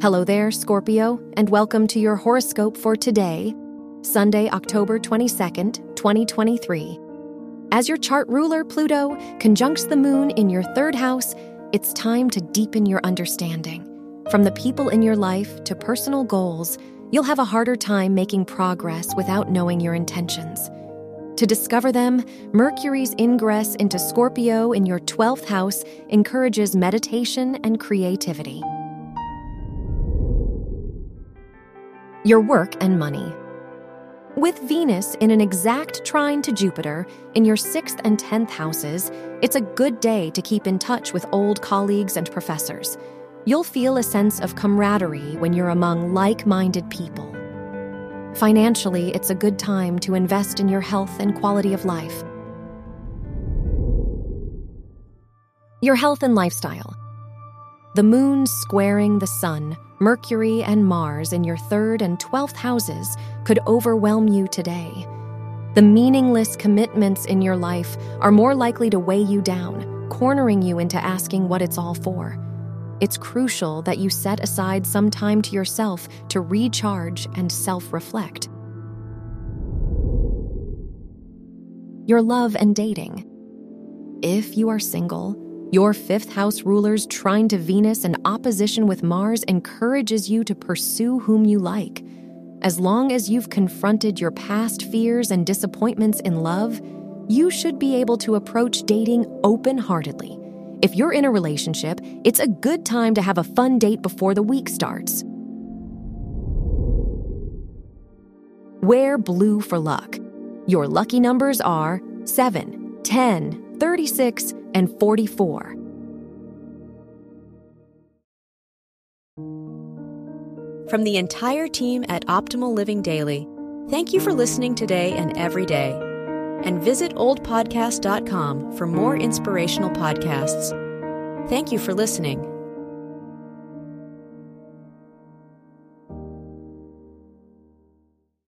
Hello there, Scorpio, and welcome to your horoscope for today, Sunday, October 22nd, 2023. As your chart ruler, Pluto, conjuncts the moon in your third house, it's time to deepen your understanding. From the people in your life to personal goals, you'll have a harder time making progress without knowing your intentions. To discover them, Mercury's ingress into Scorpio in your 12th house encourages meditation and creativity. Your work and money. With Venus in an exact trine to Jupiter in your 6th and 10th houses, it's a good day to keep in touch with old colleagues and professors. You'll feel a sense of camaraderie when you're among like minded people. Financially, it's a good time to invest in your health and quality of life. Your health and lifestyle. The moon squaring the sun, Mercury, and Mars in your third and twelfth houses could overwhelm you today. The meaningless commitments in your life are more likely to weigh you down, cornering you into asking what it's all for. It's crucial that you set aside some time to yourself to recharge and self reflect. Your love and dating. If you are single, your fifth house ruler's trine to Venus and opposition with Mars encourages you to pursue whom you like. As long as you've confronted your past fears and disappointments in love, you should be able to approach dating open heartedly if you're in a relationship, it's a good time to have a fun date before the week starts. Wear blue for luck. Your lucky numbers are 7, 10, 36, and 44. From the entire team at Optimal Living Daily, thank you for listening today and every day and visit oldpodcast.com for more inspirational podcasts. Thank you for listening.